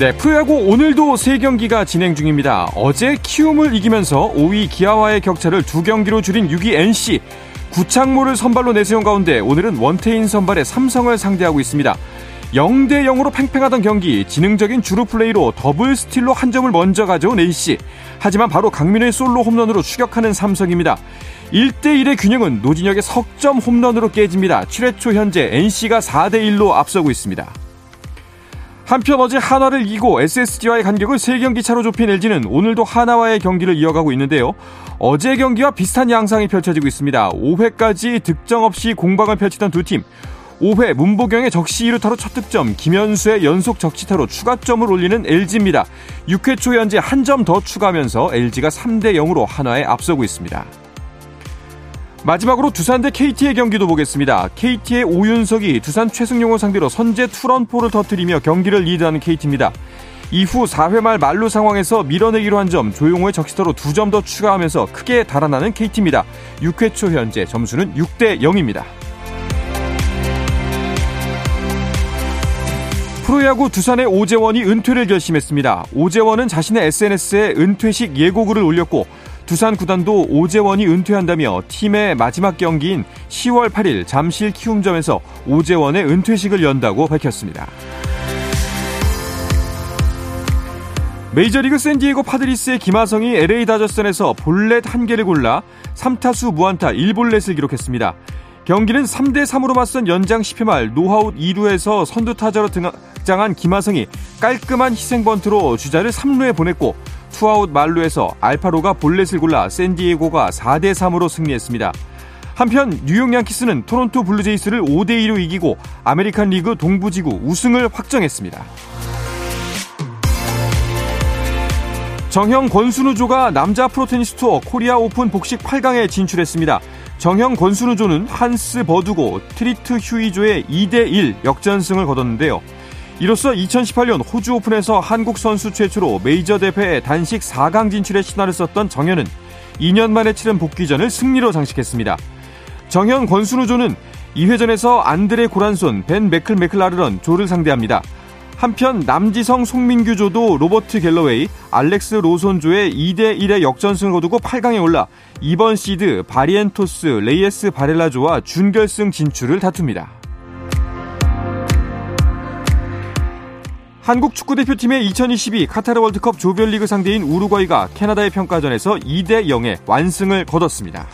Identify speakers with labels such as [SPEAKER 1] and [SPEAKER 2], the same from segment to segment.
[SPEAKER 1] 네, 프로야구 오늘도 세경기가 진행 중입니다. 어제 키움을 이기면서 5위 기아와의 격차를 두 경기로 줄인 6위 NC. 구창모를 선발로 내세운 가운데 오늘은 원태인 선발의 삼성을 상대하고 있습니다. 0대 0으로 팽팽하던 경기 지능적인 주루 플레이로 더블 스틸로 한 점을 먼저 가져온 NC. 하지만 바로 강민호의 솔로 홈런으로 추격하는 삼성입니다. 1대1의 균형은 노진혁의 석점 홈런으로 깨집니다. 7회 초 현재 NC가 4대1로 앞서고 있습니다. 한편 어제 한화를 이기고 SSG와의 간격을 3경기 차로 좁힌 LG는 오늘도 한화와의 경기를 이어가고 있는데요. 어제 경기와 비슷한 양상이 펼쳐지고 있습니다. 5회까지 득점 없이 공방을 펼치던 두 팀. 5회 문보경의 적시 2루타로 첫 득점, 김현수의 연속 적시타로 추가점을 올리는 LG입니다. 6회 초 현재 한 점 더 추가하면서 LG가 3대 0으로 한화에 앞서고 있습니다. 마지막으로 두산 대 KT의 경기도 보겠습니다. KT의 오윤석이 두산 최승용을 상대로 선제 투런포를 터뜨리며 경기를 리드하는 KT입니다. 이후 4회 말 만루 상황에서 밀어내기로 한 점, 조용호의 적시타로 2점 더 추가하면서 크게 달아나는 KT입니다. 6회 초 현재 점수는 6대 0입니다. 프로야구 두산의 오재원이 은퇴를 결심했습니다. 오재원은 자신의 SNS에 은퇴식 예고글을 올렸고 두산 구단도 오재원이 은퇴한다며 팀의 마지막 경기인 10월 8일 잠실 키움점에서 오재원의 은퇴식을 연다고 밝혔습니다. 메이저리그 샌디에고 파드리스의 김하성이 LA 다저스전에서 볼넷 한 개를 골라 3타수 무안타 1볼넷을 기록했습니다. 경기는 3대 3으로 맞선 연장 10회 말 노아웃 2루에서 선두 타자로 등장한 김하성이 깔끔한 희생 번트로 주자를 3루에 보냈고 투아웃 만루에서 알파로가 볼넷을 골라 샌디에고가 4대 3으로 승리했습니다. 한편 뉴욕 양키스는 토론토 블루제이스를 5대 2로 이기고 아메리칸 리그 동부지구 우승을 확정했습니다. 정현 권순우조가 남자 프로 테니스 투어 코리아 오픈 복식 8강에 진출했습니다. 정형 권순우조는 한스 버두고 트리트 휴이조에 2대1 역전승을 거뒀는데요. 이로써 2018년 호주 오픈에서 한국 선수 최초로 메이저 대회 단식 4강 진출의 신화를 썼던 정현은 2년 만에 치른 복귀전을 승리로 장식했습니다. 정현 권순우조는 2회전에서 안드레 고란손, 벤 매클 매클라클런 조를 상대합니다. 한편 남지성 송민규 조도 로버트 갤러웨이, 알렉스 로손 조에 2대1의 역전승을 거두고 8강에 올라 2번 시드 바리엔토스 레이에스 바렐라 조와 준결승 진출을 다툽니다. 한국 축구대표팀의 2022 카타르 월드컵 조별리그 상대인 우루과이가 캐나다의 평가전에서 2대 0의 완승을 거뒀습니다.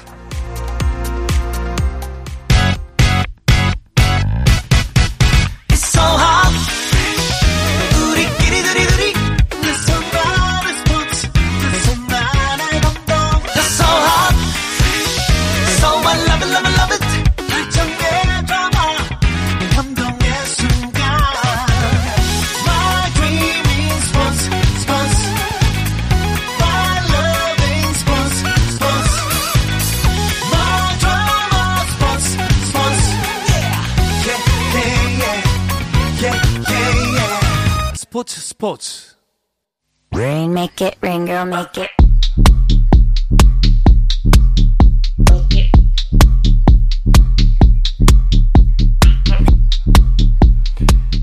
[SPEAKER 1] Make it rain girl make it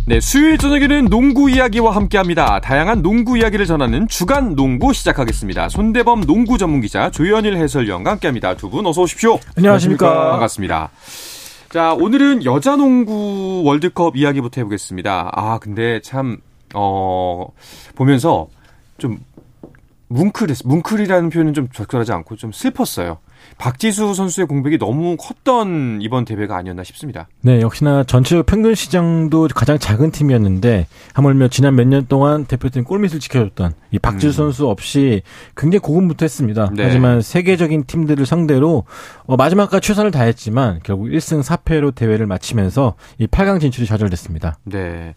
[SPEAKER 1] 네, 수요일 저녁에는 농구 이야기와 함께합니다. 다양한 농구 이야기를 전하는 주간 농구 시작하겠습니다. 손대범 농구 전문 기자 조현일 해설위원과 함께합니다. 두 분 어서 오십시오.
[SPEAKER 2] 안녕하십니까.
[SPEAKER 1] 반갑습니다. 자, 오늘은 여자 농구 월드컵 이야기부터 해보겠습니다. 아, 근데 참 어, 보면서 좀 뭉클했, 뭉클이라는 표현은 좀 적절하지 않고 좀 슬펐어요. 박지수 선수의 공백이 너무 컸던 이번 대회가 아니었나 싶습니다.
[SPEAKER 2] 네, 역시나 전체적 평균 시장도 가장 작은 팀이었는데 하물며 지난 몇 년 동안 대표팀 골밑을 지켜줬던 이 박지수 음. 선수 없이 굉장히 고군분투했습니다. 네. 하지만 세계적인 팀들을 상대로 어, 마지막까지 최선을 다했지만 결국 1승 4패로 대회를 마치면서 이 8강 진출이 좌절됐습니다.
[SPEAKER 1] 네.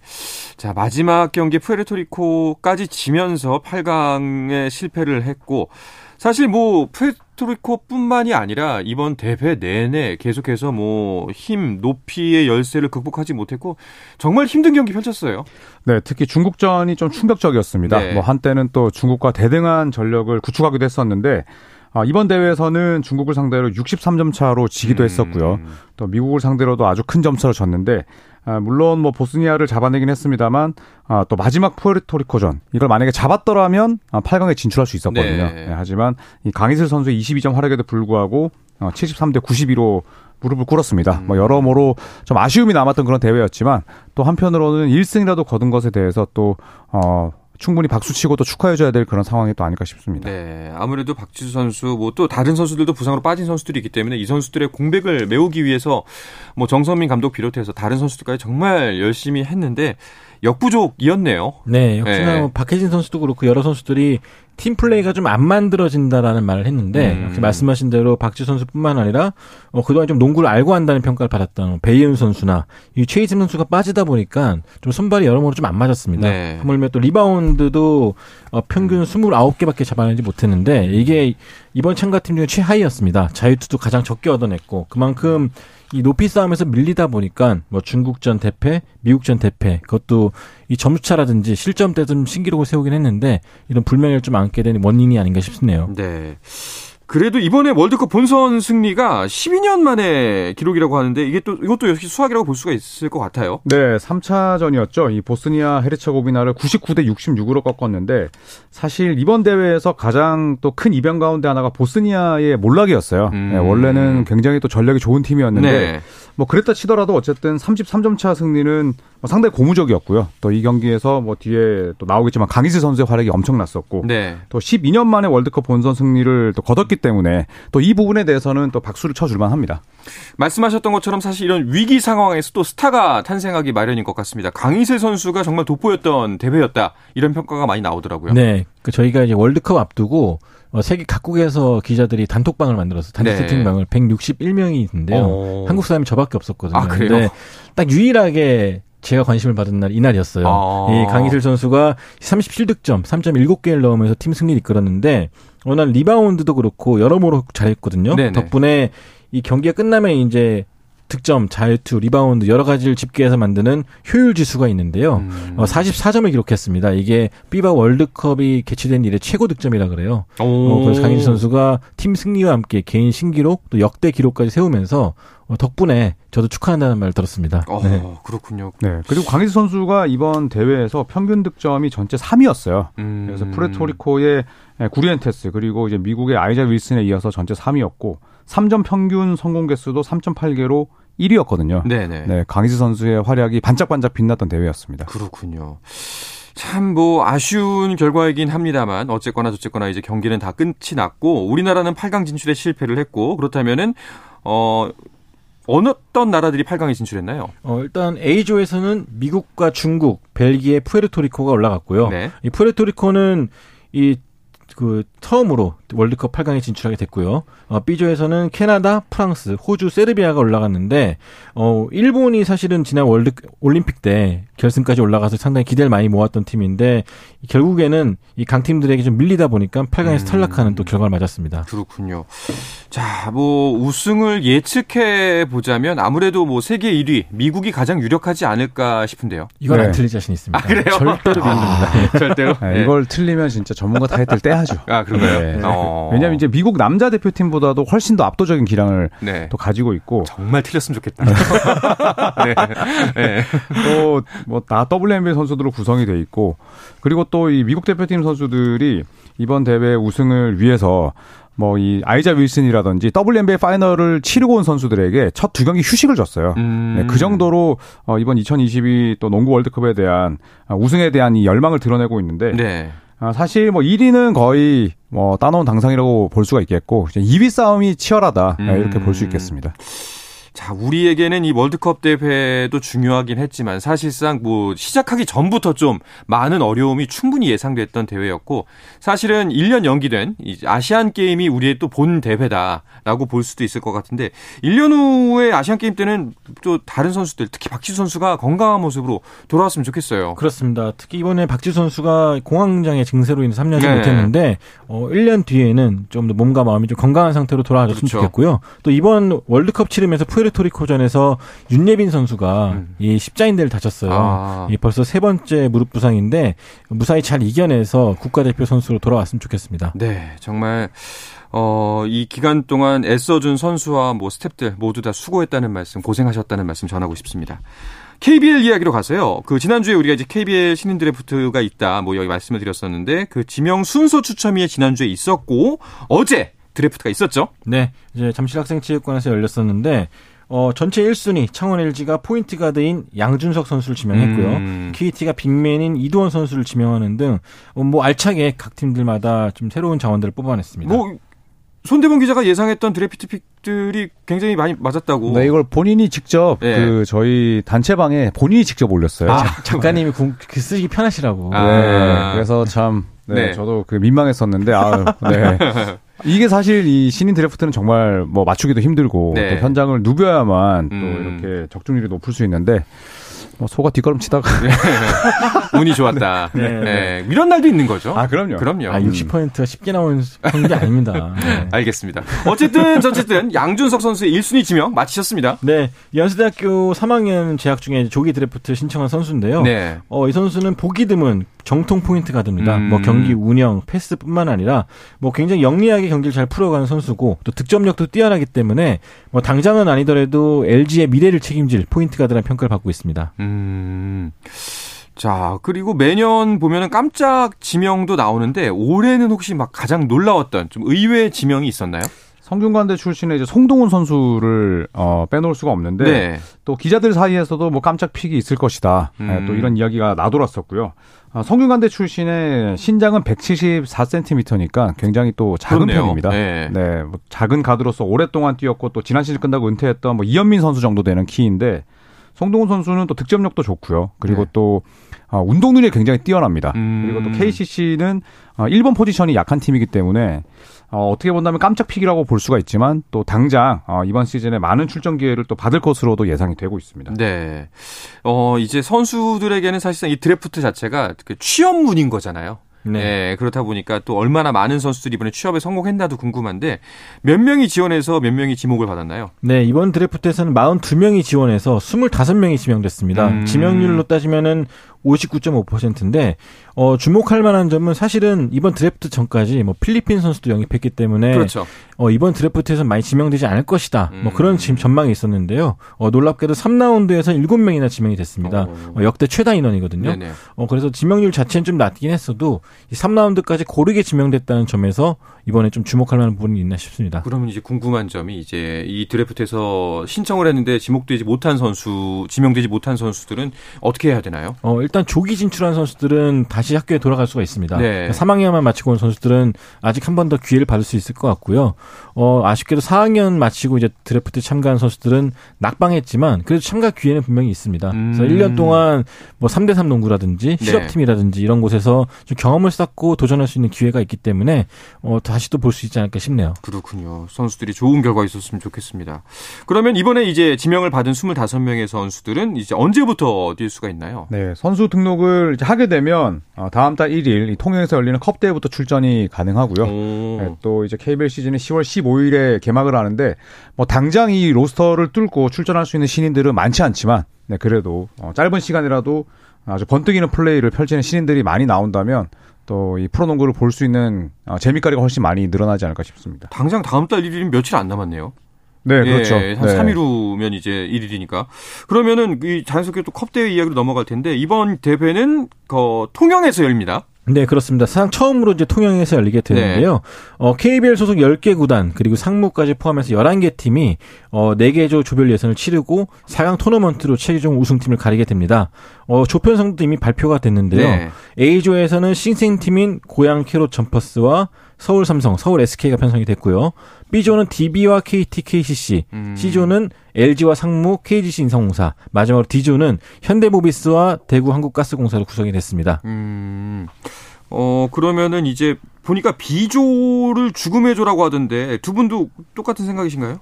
[SPEAKER 1] 자, 마지막 경기 푸에르토리코까지 지면서 8강에 실패를 했고 사실 뭐 푸에르토리코뿐만이 아니라 이번 대회 내내 계속해서 뭐 힘 높이의 열세를 극복하지 못했고 정말 힘든 경기 펼쳤어요.
[SPEAKER 3] 네, 특히 중국전이 좀 충격적이었습니다. 네. 뭐 한때는 또 중국과 대등한 전력을 구축하기도 했었는데 아, 이번 대회에서는 중국을 상대로 63점 차로 지기도 음. 했었고요. 또 미국을 상대로도 아주 큰 점수를 졌는데 아, 물론 뭐 보스니아를 잡아내긴 했습니다만 아, 또 마지막 푸에르토리코전 이걸 만약에 잡았더라면 아, 8강에 진출할 수 있었거든요. 네. 네, 하지만 이 강희슬 선수의 22점 활약에도 불구하고 어, 73대 92로 무릎을 꿇었습니다. 음. 뭐 여러모로 좀 아쉬움이 남았던 그런 대회였지만 또 한편으로는 1승이라도 거둔 것에 대해서 또 어, 충분히 박수치고 또 축하해줘야 될 그런 상황이 또 아닐까 싶습니다.
[SPEAKER 1] 네, 아무래도 박지수 선수 뭐 또 다른 선수들도 부상으로 빠진 선수들이 있기 때문에 이 선수들의 공백을 메우기 위해서 뭐 정선민 감독 비롯해서 다른 선수들까지 정말 열심히 했는데 역부족이었네요.
[SPEAKER 2] 네, 역시나 네. 뭐 박혜진 선수도 그렇고 여러 선수들이 팀 플레이가 좀 안 만들어진다라는 말을 했는데 음. 역시 말씀하신 대로 박지수 선수뿐만 아니라 어, 그동안 좀 농구를 알고 한다는 평가를 받았던 배혜윤 선수나 이 최희진 선수가 빠지다 보니까 좀 손발이 여러모로 좀 안 맞았습니다. 네. 하물며 또 리바운드도 어, 평균 음. 29개밖에 잡아내지 못했는데 이게 이번 참가팀 중에 최하위였습니다. 자유투도 가장 적게 얻어냈고 그만큼 이 높이 싸움에서 밀리다 보니까 뭐 중국전 대패, 미국전 대패 그것도 이 점수차라든지 실점 때 좀 신기록을 세우긴 했는데 이런 불명예를 좀 안게 된 원인이 아닌가 싶네요.
[SPEAKER 1] 네. 그래도 이번에 월드컵 본선 승리가 12년 만에 기록이라고 하는데 이게 또 이것도 역시 수학이라고 볼 수가 있을 것 같아요.
[SPEAKER 3] 네, 3차전이었죠. 이 보스니아 헤르체고비나를 99대 66으로 꺾었는데 사실 이번 대회에서 가장 또 큰 이변 가운데 하나가 보스니아의 몰락이었어요. 음. 네, 원래는 굉장히 또 전력이 좋은 팀이었는데 네. 뭐 그랬다 치더라도 어쨌든 33점 차 승리는 뭐 상당히 고무적이었고요. 또 이 경기에서 뭐 뒤에 또 나오겠지만 강희슬 선수의 활약이 엄청났었고 네. 또 12년 만에 월드컵 본선 승리를 또 거뒀기 때문에 또 이 부분에 대해서는 또 박수를 쳐줄 만 합니다.
[SPEAKER 1] 말씀하셨던 것처럼 사실 이런 위기 상황에서 또 스타가 탄생하기 마련인 것 같습니다. 강희슬 선수가 정말 돋보였던 대회였다. 이런 평가가 많이 나오더라고요.
[SPEAKER 2] 네. 그 저희가 이제 월드컵 앞두고 어, 세계 각국에서 기자들이 단톡방을 만들어서 단체 네. 채팅방을 161명이 있는데요. 어... 한국 사람이 저밖에 없었거든요. 아, 그래요? 딱 유일하게 제가 관심을 받은 날 이날이었어요. 아. 이 강이슬 선수가 37득점, 3.7개를 넣으면서 팀 승리를 이끌었는데 워낙 리바운드도 그렇고 여러모로 잘했거든요. 네네. 덕분에 이 경기가 끝나면 이제 득점, 자유투, 리바운드 여러 가지를 집계해서 만드는 효율 지수가 있는데요. 음. 어, 44점을 기록했습니다. 이게 피바 월드컵이 개최된 이래 최고 득점이라 그래요. 어, 그래서 강인 선수가 팀 승리와 함께 개인 신기록 또 역대 기록까지 세우면서 어, 덕분에 저도 축하한다는 말을 들었습니다.
[SPEAKER 1] 어, 네. 그렇군요.
[SPEAKER 3] 네. 그리고 강희수 선수가 이번 대회에서 평균 득점이 전체 3위였어요. 음. 그래서 프레토리코의 구리엔테스 그리고 이제 미국의 아이자 윌슨에 이어서 전체 3위였고 3점 평균 성공 개수도 3.8개로 1위였거든요. 네네. 네, 강희수 선수의 활약이 반짝반짝 빛났던 대회였습니다.
[SPEAKER 1] 그렇군요. 참 뭐 아쉬운 결과이긴 합니다만 어쨌거나 저쨌거나 이제 경기는 다 끝이 났고 우리나라는 8강 진출에 실패를 했고 그렇다면은 어 어느 어떤 나라들이 8강에 진출했나요?
[SPEAKER 2] 어, 일단 A조에서는 미국과 중국, 벨기에, 푸에르토리코가 올라갔고요. 네. 이 푸에르토리코는 이 그 처음으로 월드컵 8강에 진출하게 됐고요. 어, B조에서는 캐나다, 프랑스, 호주, 세르비아가 올라갔는데 어 일본이 사실은 지난 월드 올림픽 때 결승까지 올라가서 상당히 기대를 많이 모았던 팀인데 결국에는 이 강팀들에게 좀 밀리다 보니까 8강에서 음. 탈락하는 또 결과를 맞았습니다.
[SPEAKER 1] 그렇군요. 자, 뭐 우승을 예측해 보자면 아무래도 뭐 세계 1위 미국이 가장 유력하지 않을까 싶은데요.
[SPEAKER 2] 이건 네. 안 틀릴 자신 있습니다.
[SPEAKER 1] 아, 그래요?
[SPEAKER 2] 절대로 밀립니다.
[SPEAKER 1] 아, 절대로.
[SPEAKER 3] 네, 이걸 틀리면 진짜 전문가 타이틀 떼야죠.
[SPEAKER 1] 아, 그런가요? 네.
[SPEAKER 3] 어. 왜냐하면 이제 미국 남자 대표팀보다도 훨씬 더 압도적인 기량을 네. 또 가지고 있고
[SPEAKER 1] 정말 틀렸으면 좋겠다.
[SPEAKER 3] 네. 네. 또뭐다 WNBA 선수들로 구성이 돼 있고 그리고 또 이 미국 대표팀 선수들이 이번 대회 우승을 위해서 뭐이 아이자 윌슨이라든지 WNBA 파이널을 치르고 온 선수들에게 첫 두 경기 휴식을 줬어요. 음. 네, 그 정도로 어 이번 2022 또 농구 월드컵에 대한 어, 우승에 대한 이 열망을 드러내고 있는데 네. 아, 사실 뭐 1위는 거의 뭐 따놓은 당상이라고 볼 수가 있겠고 2위 싸움이 치열하다 음. 이렇게 볼 수 있겠습니다.
[SPEAKER 1] 자, 우리에게는 이 월드컵 대회도 중요하긴 했지만 사실상 뭐 시작하기 전부터 좀 많은 어려움이 충분히 예상됐던 대회였고 사실은 1년 연기된 아시안 게임이 우리의 또 본 대회다라고 볼 수도 있을 것 같은데 1년 후에 아시안 게임 때는 또 다른 선수들 특히 박지수 선수가 건강한 모습으로 돌아왔으면 좋겠어요.
[SPEAKER 2] 그렇습니다. 특히 이번에 박지수 선수가 공황장애 증세로 인해 3년을 네. 못했는데 어 1년 뒤에는 좀 더 몸과 마음이 좀 건강한 상태로 돌아와줬으면 그렇죠. 좋겠고요. 또 이번 월드컵 치르면서 푸에 르 푸에르토리코전에서 윤예빈 선수가 음. 이 십자인대를 다쳤어요. 아. 이 벌써 세 번째 무릎 부상인데 무사히 잘 이겨내서 국가대표 선수로 돌아왔으면 좋겠습니다.
[SPEAKER 1] 네, 정말 어, 이 기간 동안 애써준 선수와 뭐 스탭들 모두 다 수고했다는 말씀, 고생하셨다는 말씀 전하고 싶습니다. KBL 이야기로 가서요. 그 지난주에 우리가 이제 KBL 신인 드래프트가 있다. 뭐 여기 말씀을 드렸었는데 그 지명 순서 추첨이 지난주에 있었고 어제 드래프트가 있었죠.
[SPEAKER 2] 네. 이제 잠실 학생체육관에서 열렸었는데 어, 전체 1순위 창원 LG가 포인트 가드인 양준석 선수를 지명했고요. 음. KT가 빅맨인 이두원 선수를 지명하는 등뭐 어, 알차게 각 팀들마다 좀 새로운 자원들을 뽑아냈습니다.
[SPEAKER 1] 뭐 손대범 기자가 예상했던 드래프트 픽들이 굉장히 많이 맞았다고.
[SPEAKER 3] 네, 이걸 본인이 직접 네. 그 저희 단체방에 본인이 직접 올렸어요. 아,
[SPEAKER 2] 작가님이 그 쓰기 편하시라고.
[SPEAKER 3] 아. 네, 그래서 참 네, 네, 저도 그 민망했었는데 아, 네. 이게 사실 이 신인 드래프트는 정말 뭐 맞추기도 힘들고 네. 또 현장을 누벼야만 음. 또 이렇게 적중률이 높을 수 있는데 뭐 소가 뒷걸음 치다가 네.
[SPEAKER 1] 운이 좋았다. 네. 네. 네. 이런 날도 있는 거죠.
[SPEAKER 3] 아 그럼요.
[SPEAKER 1] 그럼요.
[SPEAKER 2] 아 60%가 쉽게 나오는 게 아닙니다. 네.
[SPEAKER 1] 알겠습니다. 어쨌든 어쨌든 양준석 선수의 1순위 지명 마치셨습니다.
[SPEAKER 2] 네, 연세대학교 3학년 재학 중에 조기 드래프트 신청한 선수인데요. 네. 어, 이 선수는 보기 드문 정통 포인트 가드입니다. 음. 뭐 경기 운영, 패스뿐만 아니라 뭐 굉장히 영리하게 경기를 잘 풀어가는 선수고 또 득점력도 뛰어나기 때문에 뭐 당장은 아니더라도 LG의 미래를 책임질 포인트 가드라는 평가를 받고 있습니다. 음.
[SPEAKER 1] 자, 그리고 매년 보면은 깜짝 지명도 나오는데 올해는 혹시 막 가장 놀라웠던 좀 의외의 지명이 있었나요?
[SPEAKER 3] 성균관대 출신의 이제 송동훈 선수를 어, 빼놓을 수가 없는데 네. 또 기자들 사이에서도 뭐 깜짝 픽이 있을 것이다. 음. 네, 또 이런 이야기가 나돌았었고요. 어, 성균관대 출신의 신장은 174cm니까 굉장히 또 작은 그렇네요. 편입니다. 네. 네, 뭐 작은 가드로서 오랫동안 뛰었고 또 지난 시즌 끝나고 은퇴했던 뭐 이현민 선수 정도 되는 키인데 송동훈 선수는 또 득점력도 좋고요. 그리고 네. 또 어, 운동 능력이 굉장히 뛰어납니다. 음. 그리고 또 KCC는 어, 1번 포지션이 약한 팀이기 때문에 어, 어떻게 본다면 깜짝 pick이라고 볼 수가 있지만 또 당장 어, 이번 시즌에 많은 출전 기회를 또 받을 것으로도 예상이 되고 있습니다.
[SPEAKER 1] 네. 어, 이제 선수들에게는 사실상 이 드래프트 자체가 그 취업문인 거잖아요. 네. 네. 그렇다 보니까 또 얼마나 많은 선수들이 이번에 취업에 성공했나도 궁금한데 몇 명이 지원해서 몇 명이 지목을 받았나요?
[SPEAKER 2] 네, 이번 드래프트에서는 42명이 지원해서 25명이 지명됐습니다. 음. 지명률로 따지면은 59.5%인데 어, 주목할 만한 점은 사실은 이번 드래프트 전까지 뭐 필리핀 선수도 영입했기 때문에 그렇죠. 어, 이번 드래프트에서 많이 지명되지 않을 것이다. 뭐 음. 뭐 그런 지금 전망이 있었는데요. 어, 놀랍게도 3라운드에서 7명이나 지명이 됐습니다. 어, 역대 최다 인원이거든요. 네네. 어, 그래서 지명률 자체는 좀 낮긴 했어도 이 3라운드까지 고르게 지명됐다는 점에서 이번에 좀 주목할 만한 부분이 있나 싶습니다.
[SPEAKER 1] 그러면 이제 궁금한 점이 이제 이 드래프트에서 신청을 했는데 지목되지 못한 선수, 지명되지 못한 선수들은 어떻게 해야 되나요?
[SPEAKER 2] 어, 일단 조기 진출한 선수들은 다시 학교에 돌아갈 수가 있습니다. 네. 3학년만 마치고 온 선수들은 아직 한 번 더 기회를 받을 수 있을 것 같고요. 어, 아쉽게도 4학년 마치고 이제 드래프트 참가한 선수들은 낙방했지만 그래도 참가 기회는 분명히 있습니다. 음. 그래서 1년 동안 뭐 3대3 농구라든지 네. 실업팀이라든지 이런 곳에서 좀 경험을 쌓고 도전할 수 있는 기회가 있기 때문에 어, 다시 또 볼 수 있지 않을까 싶네요.
[SPEAKER 1] 그렇군요. 선수들이 좋은 결과 있었으면 좋겠습니다. 그러면 이번에 이제 지명을 받은 25명의 선수들은 이제 언제부터 뛸 수가 있나요?
[SPEAKER 3] 네, 선수 등록을 하게 되면 어, 다음 달 1일 통영에서 열리는 컵 대회부터 출전이 가능하고요. 네, 또 이제 KBL 시즌이 10월 15일에 개막을 하는데 뭐 당장 이 로스터를 뚫고 출전할 수 있는 신인들은 많지 않지만 네, 그래도 어, 짧은 시간이라도 아주 번뜩이는 플레이를 펼치는 신인들이 많이 나온다면 또 이 프로농구를 볼 수 있는 어, 재미거리가 훨씬 많이 늘어나지 않을까 싶습니다.
[SPEAKER 1] 당장 다음 달 1일이면 며칠 안 남았네요.
[SPEAKER 3] 네, 그렇죠. 예,
[SPEAKER 1] 한 네. 3일 후면 이제 1일이니까. 그러면은 이 자연스럽게 또 컵대회 이야기로 넘어갈 텐데 이번 대회는 그 통영에서 열립니다.
[SPEAKER 2] 네, 그렇습니다. 사상 처음으로 이제 통영에서 열리게 되는데요. 네. 어, KBL 소속 10개 구단, 그리고 상무까지 포함해서 11개 팀이 어, 4개 조 조별 예선을 치르고 4강 토너먼트로 최종 우승팀을 가리게 됩니다. 어, 조편성도 이미 발표가 됐는데요. 네. A조에서는 신생팀인 고양 캐롯 점퍼스와 서울 삼성, 서울 SK가 편성이 됐고요. B조는 DB와 KT, KCC, 음. C조는 LG와 상무, KGC 인성공사, 마지막으로 D조는 현대모비스와 대구 한국가스공사로 구성이 됐습니다. 음.
[SPEAKER 1] 어, 그러면은 이제 보니까 B조를 죽음의 조라고 하던데 두 분도 똑같은 생각이신가요?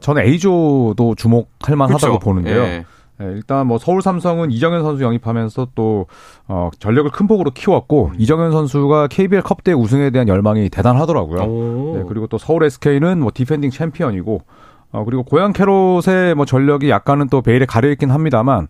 [SPEAKER 3] 저는 A조도 주목할 만하다고 보는데요. 예. 네, 일단 뭐 서울 삼성은 이정현 선수 영입하면서 또 어, 전력을 큰 폭으로 키웠고 음. 이정현 선수가 KBL 컵대회 우승에 대한 열망이 대단하더라고요. 네, 그리고 또 서울 SK는 뭐 디펜딩 챔피언이고 어, 그리고 고양 캐롯이 뭐 전력이 약간은 또 베일에 가려 있긴 합니다만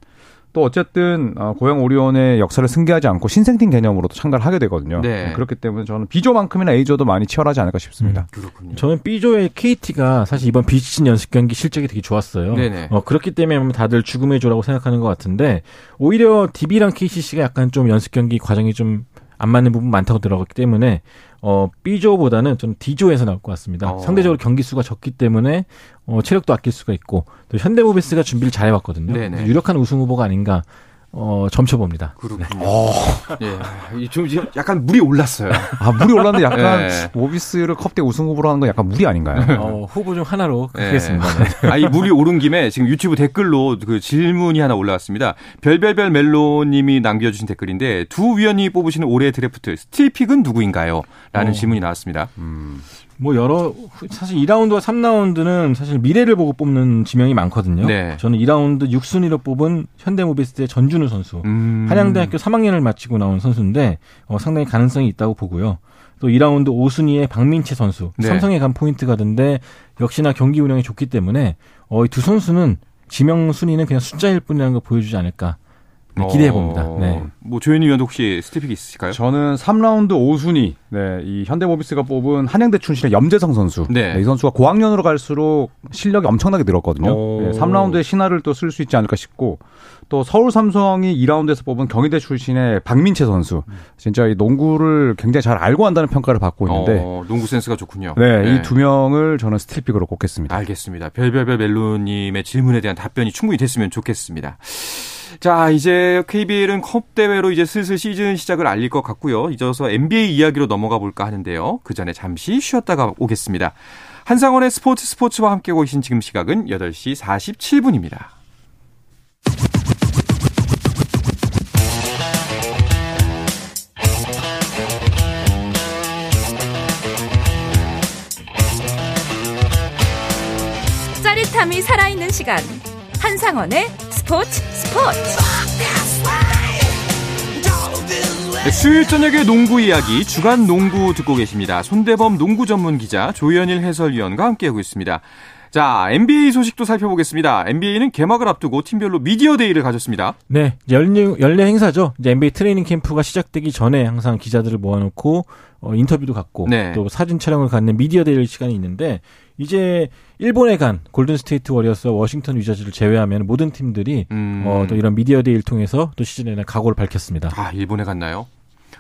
[SPEAKER 3] 또 어쨌든 어, 고양 오리온의 역사를 승계하지 않고 신생팀 개념으로도 참가를 하게 되거든요. 네. 네. 그렇기 때문에 저는 B조만큼이나 A조도 많이 치열하지 않을까 싶습니다. 음,
[SPEAKER 2] 그렇군요. 저는 B조의 KT가 사실 이번 비시즌 연습 경기 실적이 되게 좋았어요. 네네. 어, 그렇기 때문에 다들 죽음의 조라고 생각하는 것 같은데 오히려 DB랑 KCC가 약간 좀 연습 경기 과정이 좀 안 맞는 부분 많다고 들어갔기 때문에 어, B조보다는 좀 D조에서 나올 것 같습니다. 어. 상대적으로 경기 수가 적기 때문에 어, 체력도 아낄 수가 있고 또 현대모비스가 준비를 잘 해왔거든요. 네네. 유력한 우승 후보가 아닌가 어, 점쳐봅니다.
[SPEAKER 1] 그렇군요. 네. 어. 예. 좀 약간 물이 올랐어요.
[SPEAKER 3] 아, 물이 올랐는데 약간 네. 모비스를 컵대회 우승 후보로 하는 건 약간 무리 아닌가요?
[SPEAKER 2] 어, 후보 중 하나로 하겠습니다.
[SPEAKER 1] 네. 아, 이 물이 오른 김에 지금 유튜브 댓글로 그 질문이 하나 올라왔습니다. 별별별 멜로님이 남겨주신 댓글인데 두 위원이 뽑으시는 올해 드래프트 steal pick은 누구인가요? 라는 어. 질문이 나왔습니다. 음.
[SPEAKER 2] 뭐 여러 사실 2라운드와 3라운드는 사실 미래를 보고 뽑는 지명이 많거든요. 네. 저는 2라운드 6순위로 뽑은 현대모비스의 전준우 선수. 음. 한양대학교 3학년을 마치고 나온 선수인데 어, 상당히 가능성이 있다고 보고요. 또 2라운드 5순위의 박민채 선수. 네. 삼성에 간 포인트 가든데 역시나 경기 운영이 좋기 때문에 어, 이 두 선수는 지명 순위는 그냥 숫자일 뿐이라는 걸 보여주지 않을까 네, 기대해 봅니다. 어, 네.
[SPEAKER 1] 뭐 조현희 위원도 혹시 스티픽 있으실까요?
[SPEAKER 3] 저는 3라운드 5순위, 네, 이 현대모비스가 뽑은 한양대 출신의 염재성 선수. 네. 네, 이 선수가 고학년으로 갈수록 실력이 엄청나게 늘었거든요. 네, 3라운드에 신화를 또 쓸 수 있지 않을까 싶고 또 서울 삼성이 2라운드에서 뽑은 경희대 출신의 박민채 선수. 진짜 이 농구를 굉장히 잘 알고 한다는 평가를 받고 있는데 어,
[SPEAKER 1] 농구 센스가 좋군요.
[SPEAKER 3] 네, 네. 이 두 명을 저는 스틸픽으로 꼽겠습니다.
[SPEAKER 1] 알겠습니다. 별별별 멜로님의 질문에 대한 답변이 충분히 됐으면 좋겠습니다. 자, 이제 KBL은 컵 대회로 이제 슬슬 시즌 시작을 알릴 것 같고요. 이어서 NBA 이야기로 넘어가 볼까 하는데요. 그 전에 잠시 쉬었다가 오겠습니다. 한상원의 스포츠 스포츠와 함께 오신 지금 시각은 8시 47분입니다.
[SPEAKER 4] 짜릿함이 살아있는 시간. 한상원의 스포츠 스포츠.
[SPEAKER 1] 네, 수요일 저녁의 농구 이야기 주간 농구 듣고 계십니다. 손대범 농구 전문 기자 조현일 해설위원과 함께하고 있습니다. 자, NBA 소식도 살펴보겠습니다. NBA는 개막을 앞두고 팀별로 미디어 데이를 가졌습니다.
[SPEAKER 2] 네, 연례, 연례 행사죠. 이제 NBA 트레이닝 캠프가 시작되기 전에 항상 기자들을 모아놓고 어, 인터뷰도 갖고 네. 또 사진 촬영을 갖는 미디어 데이 시간이 있는데 이제 일본에 간 골든 스테이트 워리어스와 워싱턴 위저즈를 제외하면 모든 팀들이 음. 어, 또 이런 미디어 데이를 통해서 또 시즌에 임하는 각오를 밝혔습니다.
[SPEAKER 1] 아, 일본에 갔나요?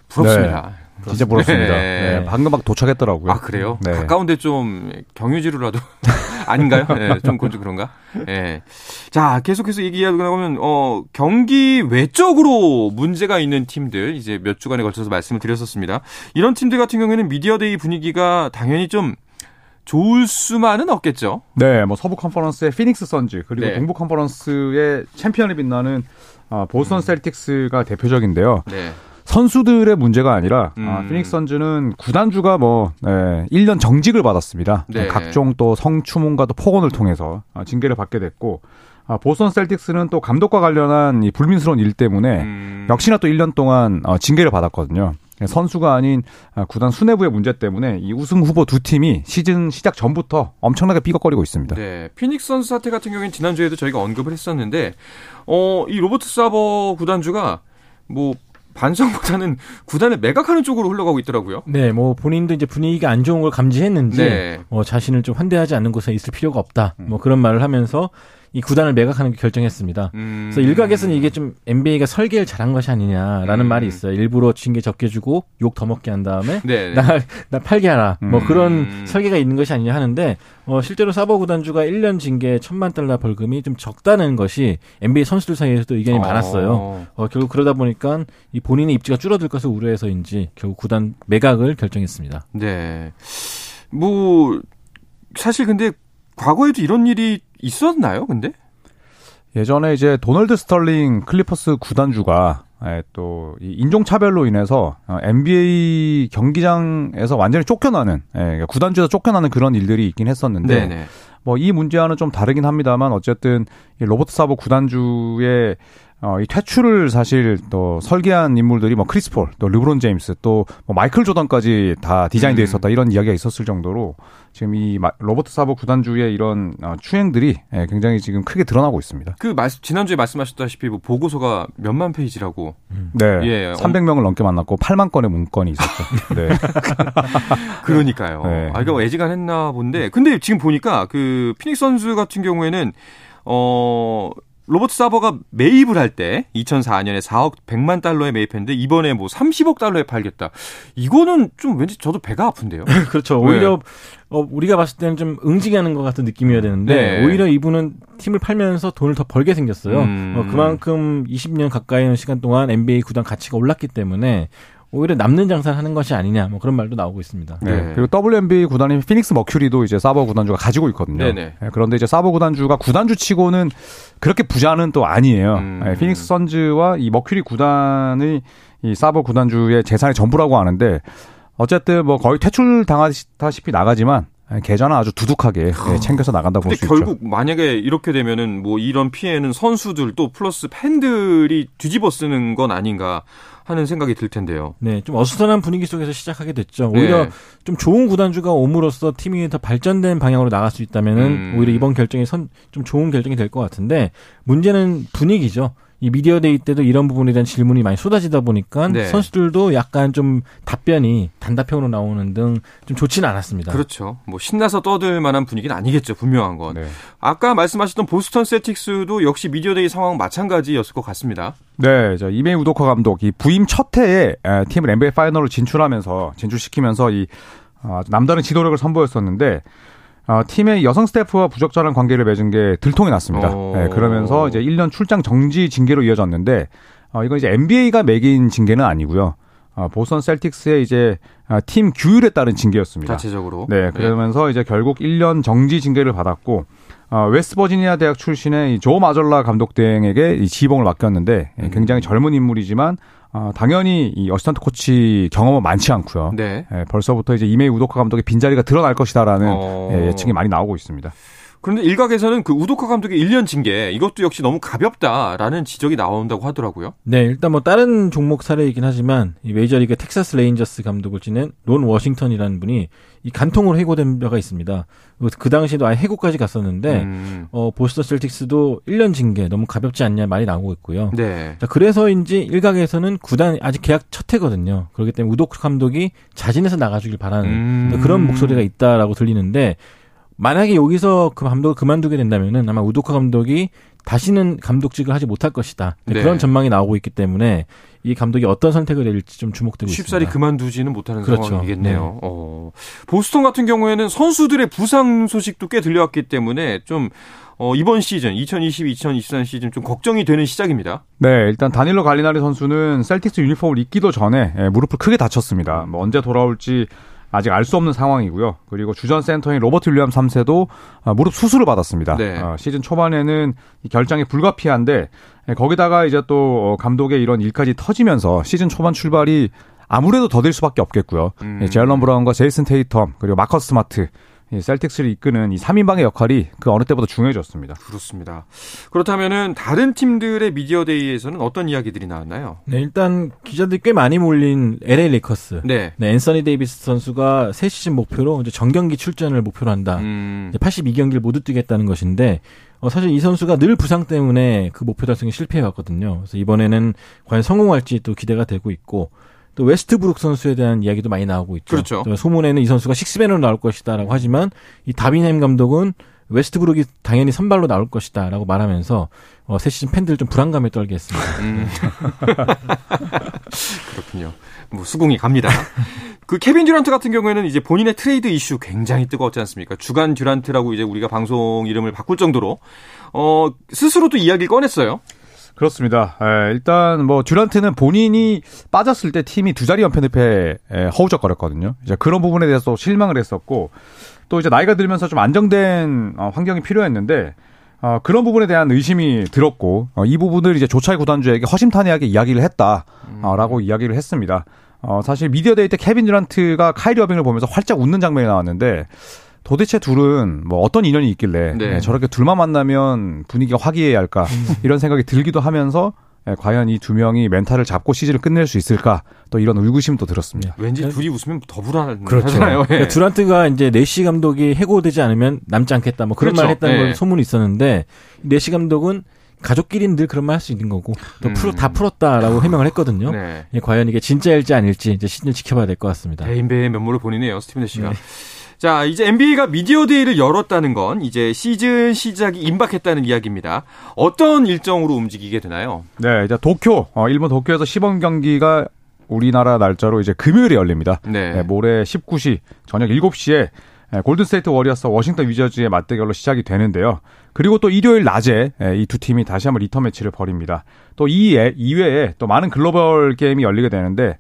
[SPEAKER 1] 부럽습니다.
[SPEAKER 3] 네. 진짜 부럽습니다. 네. 네. 방금 막 도착했더라고요.
[SPEAKER 1] 아, 그래요? 네. 가까운데 좀 경유지로라도 아닌가요? 네, 좀, 좀 그런가? 네. 자, 계속해서 얘기하다 보면, 어, 경기 외적으로 문제가 있는 팀들, 이제 몇 주간에 걸쳐서 말씀을 드렸었습니다. 이런 팀들 같은 경우에는 미디어데이 분위기가 당연히 좀 좋을 수만은 없겠죠.
[SPEAKER 3] 네, 뭐 서부 컨퍼런스의 피닉스 선즈 그리고 네. 동부 컨퍼런스의 챔피언에 빛나는 어, 보스턴 음. 셀틱스가 대표적인데요. 네. 선수들의 문제가 아니라 아, 음. 아, 피닉스 선즈는 구단주가 뭐 네, 1년 정직을 받았습니다. 네. 각종 또 성추문과 또 폭언을 통해서 아, 징계를 받게 됐고 아, 보스턴 셀틱스는 또 감독과 관련한 이 불미스러운 일 때문에 음. 역시나 또 1년 동안 어, 징계를 받았거든요. 선수가 아닌 아, 구단 수뇌부의 문제 때문에 이 우승 후보 두 팀이 시즌 시작 전부터 엄청나게 삐걱거리고 있습니다.
[SPEAKER 1] 네, 피닉스 선수 사태 같은 경우에는 지난주에도 저희가 언급을 했었는데 어, 이 로버트 사버 구단주가 뭐 반성보다는 구단을 매각하는 쪽으로 흘러가고 있더라고요.
[SPEAKER 2] 네, 뭐 본인도 이제 분위기가 안 좋은 걸 감지했는지 네. 어, 자신을 좀 환대하지 않는 곳에 있을 필요가 없다. 뭐 그런 말을 하면서 이 구단을 매각하는 게 결정했습니다. 음. 그래서 일각에서는 이게 좀 NBA가 설계를 잘한 것이 아니냐라는 음. 말이 있어요. 일부러 징계 적게 주고 욕 더 먹게 한 다음에 네, 네. 나, 나 팔게 하라. 뭐 음. 그런 설계가 있는 것이 아니냐 하는데 어, 실제로 사버 구단주가 1년 징계 천만 달러 벌금이 좀 적다는 것이 NBA 선수들 사이에서도 의견이 어. 많았어요. 어, 결국 그러다 보니까 이 본인의 입지가 줄어들 것을 우려해서인지 결국 구단 매각을 결정했습니다.
[SPEAKER 1] 네. 뭐 사실 근데 과거에도 이런 일이 있었나요? 근데
[SPEAKER 3] 예전에 이제 도널드 스털링 클리퍼스 구단주가 예, 또 인종 차별로 인해서 NBA 어, 경기장에서 완전히 쫓겨나는 예, 그러니까 구단주에서 쫓겨나는 그런 일들이 있긴 했었는데 뭐이 문제와는 좀 다르긴 합니다만 어쨌든 이 로버트 사보 구단주의 어, 이 퇴출을 사실 또 설계한 인물들이 뭐 크리스 폴, 또 르브론 제임스, 또 뭐 마이클 조던까지 다 디자인되어 음. 있었다 이런 이야기가 있었을 정도로 지금 이 로버트 사보 구단주의 이런 어, 추행들이 예, 굉장히 지금 크게 드러나고 있습니다.
[SPEAKER 1] 그 말씀, 지난주에 말씀하셨다시피 뭐 보고서가 몇만 페이지라고.
[SPEAKER 3] 음. 네. 예. 300명을 넘게 만났고 8만 건의 문건이 있었죠. 네.
[SPEAKER 1] 그러니까요. 네. 아, 이거 애지간했나 본데. 근데 지금 보니까 그 피닉스 선수 같은 경우에는 어 로버트 사버가 매입을 할 때 2004년에 4억 100만 달러에 매입했는데 이번에 뭐 30억 달러에 팔겠다. 이거는 좀 왠지 저도 배가 아픈데요.
[SPEAKER 2] 그렇죠. 오히려 네. 어, 우리가 봤을 때는 좀 응징하는 것 같은 느낌이어야 되는데 네. 오히려 이분은 팀을 팔면서 돈을 더 벌게 생겼어요. 음. 어, 그만큼 20년 가까이 시간 동안 NBA 구단 가치가 올랐기 때문에 오히려 남는 장사를 하는 것이 아니냐 뭐 그런 말도 나오고 있습니다.
[SPEAKER 3] 네. 네. 그리고 WNBA 구단인 피닉스 머큐리도 이제 사버 구단주가 가지고 있거든요. 네네. 네, 그런데 이제 사버 구단주가 구단주 치고는 그렇게 부자는 또 아니에요. 음. 네, 피닉스 선즈와 이 머큐리 구단의 이 사버 구단주의 재산의 전부라고 하는데 어쨌든 뭐 거의 퇴출 당하다시피 나가지만 계좌는 아주 두둑하게 네, 챙겨서 나간다 볼 수 있죠.
[SPEAKER 1] 결국 만약에 이렇게 되면은 뭐 이런 피해는 선수들 또 플러스 팬들이 뒤집어 쓰는 건 아닌가 하는 생각이 들 텐데요.
[SPEAKER 2] 네, 좀 어수선한 분위기 속에서 시작하게 됐죠. 오히려 네. 좀 좋은 구단주가 옴으로써 팀이 더 발전된 방향으로 나갈 수 있다면은 음. 오히려 이번 결정이 선, 좀 좋은 결정이 될 것 같은데 문제는 분위기죠. 이 미디어 데이 때도 이런 부분에 대한 질문이 많이 쏟아지다 보니까 네. 선수들도 약간 좀 답변이 단답형으로 나오는 등 좀 좋지는 않았습니다.
[SPEAKER 1] 그렇죠. 뭐 신나서 떠들 만한 분위기는 아니겠죠. 분명한 건. 네. 아까 말씀하셨던 보스턴 셀틱스도 역시 미디어 데이 상황 마찬가지였을 것 같습니다.
[SPEAKER 3] 네, 저 이메이 우도커 감독 이 부임 첫 해에 팀을 NBA 파이널로 진출하면서 진출시키면서 이 어, 남다른 지도력을 선보였었는데 어, 팀의 여성 스태프와 부적절한 관계를 맺은 게 들통이 났습니다. 네, 그러면서 이제 1년 출장 정지 징계로 이어졌는데 어, 이건 이제 NBA가 매긴 징계는 아니고요. 어, 보선 셀틱스의 이제 어, 팀 규율에 따른 징계였습니다.
[SPEAKER 1] 자체적으로.
[SPEAKER 3] 네, 그러면서 네. 이제 결국 1년 정지 징계를 받았고 어, 웨스트버지니아 대학 출신의 조 마줄라 감독 등에게 이 지휘봉을 맡겼는데 음. 굉장히 젊은 인물이지만 어, 당연히 이 어시스턴트 코치 경험은 많지 않고요. 네. 예, 벌써부터 이제 이메이 우도카 감독의 빈자리가 드러날 것이다라는 어... 예, 예측이 많이 나오고 있습니다.
[SPEAKER 1] 그런데 일각에서는 그 우도카 감독의 1년 징계 이것도 역시 너무 가볍다라는 지적이 나온다고 하더라고요.
[SPEAKER 2] 네, 일단 뭐 다른 종목 사례이긴 하지만 이 메이저리그 텍사스 레인저스 감독을 지낸 론 워싱턴이라는 분이 이 간통으로 해고된 바가 있습니다. 그 당시에도 아예 해고까지 갔었는데 음. 어 보스턴 셀틱스도 1년 징계 너무 가볍지 않냐 말이 나오고 있고요. 네. 자, 그래서인지 일각에서는 구단 아직 계약 첫 해거든요. 그렇기 때문에 우도크 감독이 자진해서 나가주길 바라는 음. 그런 목소리가 있다라고 들리는데 만약에 여기서 그 감독을 그만두게 된다면은 아마 우도카 감독이 다시는 감독직을 하지 못할 것이다. 네. 그런 전망이 나오고 있기 때문에 이 감독이 어떤 선택을 내릴지 좀 주목되고
[SPEAKER 1] 쉽사리 있습니다. 쉽사리 그만두지는 못하는 그렇죠. 상황이겠네요. 네. 어. 보스턴 같은 경우에는 선수들의 부상 소식도 꽤 들려왔기 때문에 좀 어, 이번 시즌 2022-2023 시즌 좀 걱정이 되는 시작입니다.
[SPEAKER 3] 네, 일단 다닐로 갈리나리 선수는 셀틱스 유니폼을 입기도 전에 예, 무릎을 크게 다쳤습니다. 뭐 언제 돌아올지 아직 알 수 없는 상황이고요. 그리고 주전 센터인 로버트 윌리엄 3세도 아, 무릎 수술을 받았습니다. 네. 어, 시즌 초반에는 결장이 불가피한데 예, 거기다가 이제 또 어, 감독의 이런 일까지 터지면서 시즌 초반 출발이 아무래도 더딜 수밖에 없겠고요. 음. 예, 제일런 브라운과 제이슨 테이텀 그리고 마커스 스마트 이 셀틱스를 이끄는 이 3인방의 역할이 그 어느 때보다 중요해졌습니다.
[SPEAKER 1] 그렇습니다. 그렇다면은 다른 팀들의 미디어 데이에서는 어떤 이야기들이 나왔나요?
[SPEAKER 2] 네, 일단 기자들이 꽤 많이 몰린 LA 레이커스. 네. 네 앤서니 데이비스 선수가 새 시즌 목표로 이제 전 경기 출전을 목표로 한다. 음. 82경기를 모두 뛰겠다는 것인데 어, 사실 이 선수가 늘 부상 때문에 그 목표 달성에 실패해 왔거든요. 그래서 이번에는 과연 성공할지 또 기대가 되고 있고 또 웨스트브룩 선수에 대한 이야기도 많이 나오고 있죠.
[SPEAKER 1] 그렇죠.
[SPEAKER 2] 소문에는 이 선수가 식스맨으로 나올 것이다라고 하지만 이 다빈 햄 감독은 웨스트브룩이 당연히 선발로 나올 것이다라고 말하면서 어, 새 시즌 팬들 좀 불안감에 떨게 했습니다. 음.
[SPEAKER 1] 그렇군요. 뭐 수긍이 갑니다. 그 케빈 듀란트 같은 경우에는 이제 본인의 트레이드 이슈 굉장히 뜨거웠지 않습니까? 주간 듀란트라고 이제 우리가 방송 이름을 바꿀 정도로 어 스스로도 이야기를 꺼냈어요.
[SPEAKER 3] 그렇습니다. 에, 일단 뭐 듀란트는 본인이 빠졌을 때 팀이 두 자리 연패 늪에 허우적거렸거든요. 이제 그런 부분에 대해서 실망을 했었고 또 이제 나이가 들면서 좀 안정된 어, 환경이 필요했는데 어, 그런 부분에 대한 의심이 들었고 어, 이 부분을 이제 조 차이 구단주에게 허심탄회하게 이야기를 했다라고 음. 이야기를 했습니다. 어, 사실 미디어 데이 때 케빈 듀란트가 카이리 어빙을 보면서 활짝 웃는 장면이 나왔는데 도대체 둘은 뭐 어떤 인연이 있길래 네. 네, 저렇게 둘만 만나면 분위기가 화기애애할까 음. 이런 생각이 들기도 하면서 예, 과연 이 두 명이 멘탈을 잡고 시즌을 끝낼 수 있을까 또 이런 의구심도 들었습니다.
[SPEAKER 1] 네. 왠지 둘이 웃으면 더 불안하잖아요. 그렇죠. 예.
[SPEAKER 2] 듀란트가 이제 네시 감독이 해고되지 않으면 남지 않겠다 뭐 그런 그렇죠. 말 했다는 건 예. 소문이 있었는데 네시 감독은 가족끼리는 늘 그런 말 할 수 있는 거고 또 음. 풀어, 다 풀었다라고 해명을 했거든요. 네. 과연 이게 진짜일지 아닐지 이제 시즌 지켜봐야 될 것 같습니다.
[SPEAKER 1] 대인배의 면모를 보이네요, 스티브 내시가. 네. 자, 이제 NBA가 미디어 데이를 열었다는 건 이제 시즌 시작이 임박했다는 이야기입니다. 어떤 일정으로 움직이게 되나요?
[SPEAKER 3] 네, 이제 도쿄, 어, 일본 도쿄에서 시범 경기가 우리나라 날짜로 이제 금요일에 열립니다. 네. 네 모레 19시 저녁 7시에 골든스테이트 워리어스 워싱턴 위저즈의 맞대결로 시작이 되는데요. 그리고 또 일요일 낮에 이 두 팀이 다시 한번 리턴 매치를 벌입니다. 또이 이외에 또 많은 글로벌 게임이 열리게 되는데 어,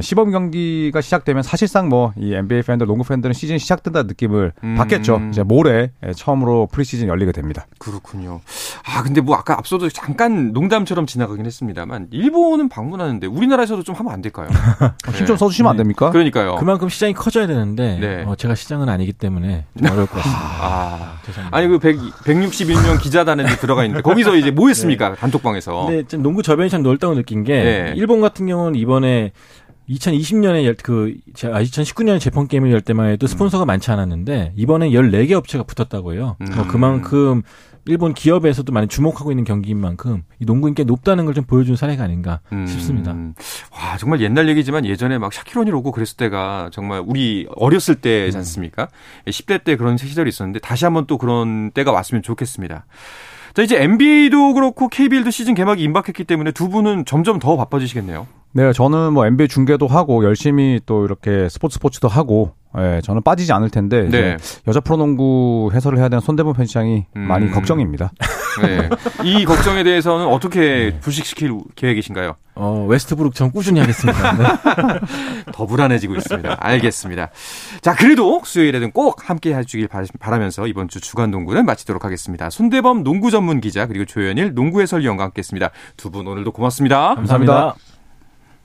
[SPEAKER 3] 시범 경기가 시작되면 사실상 뭐 이 NBA 팬들, 농구 팬들은 시즌 시작된다는 느낌을 음. 받겠죠. 이제 모레 예, 처음으로 프리시즌 열리게 됩니다.
[SPEAKER 1] 그렇군요. 아 근데 뭐 아까 앞서도 잠깐 농담처럼 지나가긴 했습니다만 일본은 방문하는데 우리나라에서도 좀 하면 안 될까요?
[SPEAKER 3] 힘좀 네. 써주시면 안 됩니까?
[SPEAKER 1] 그러니까요.
[SPEAKER 2] 그만큼 시장이 커져야 되는데 네. 어, 제가 시장은 아니기 때문에 어려울 것 같습니다.
[SPEAKER 1] 아, 죄송합니다. 아니 그 100, 161명 기자단에 들어가 있는데 거기서 이제 뭐 했습니까? 네. 단톡방에서.
[SPEAKER 2] 근데 좀 농구 저변이 참 넓다고 느낀 게 네. 일본 같은 경우는 이번에 2020년에 그 2019년에 재팬 게임을 열 때만 해도 스폰서가 음. 많지 않았는데 이번에 14개 업체가 붙었다고 해요. 음. 뭐 그만큼 일본 기업에서도 많이 주목하고 있는 경기인 만큼 이 농구 인기 높다는 걸 좀 보여준 사례가 아닌가 음. 싶습니다.
[SPEAKER 1] 와 정말 옛날 얘기지만 예전에 막 샤키로니 오고 그랬을 때가 정말 우리 어렸을 때지 음. 않습니까? 10대 때 그런 시절이 있었는데 다시 한번 또 그런 때가 왔으면 좋겠습니다. 자 이제 NBA도 그렇고 KBL도 시즌 개막이 임박했기 때문에 두 분은 점점 더 바빠지시겠네요.
[SPEAKER 3] 네, 저는 뭐 NBA 중계도 하고 열심히 또 이렇게 스포츠 스포츠도 하고 예, 저는 빠지지 않을 텐데 네. 여자 프로농구 해설을 해야 되는 손대문 팬시장이 음. 많이 걱정입니다.
[SPEAKER 1] 네. 이 걱정에 대해서는 어떻게 네. 불식시킬 계획이신가요?
[SPEAKER 2] 어, 웨스트브룩 전 꾸준히 하겠습니다. 네.
[SPEAKER 1] 더 불안해지고 있습니다. 알겠습니다. 자, 그래도 수요일에는 꼭 함께 해주길 바라면서 이번 주 주간 농구는 마치도록 하겠습니다. 손대범 농구 전문 기자 그리고 조현일 농구 해설위원과 함께했습니다. 두 분 오늘도 고맙습니다.
[SPEAKER 2] 감사합니다. 감사합니다.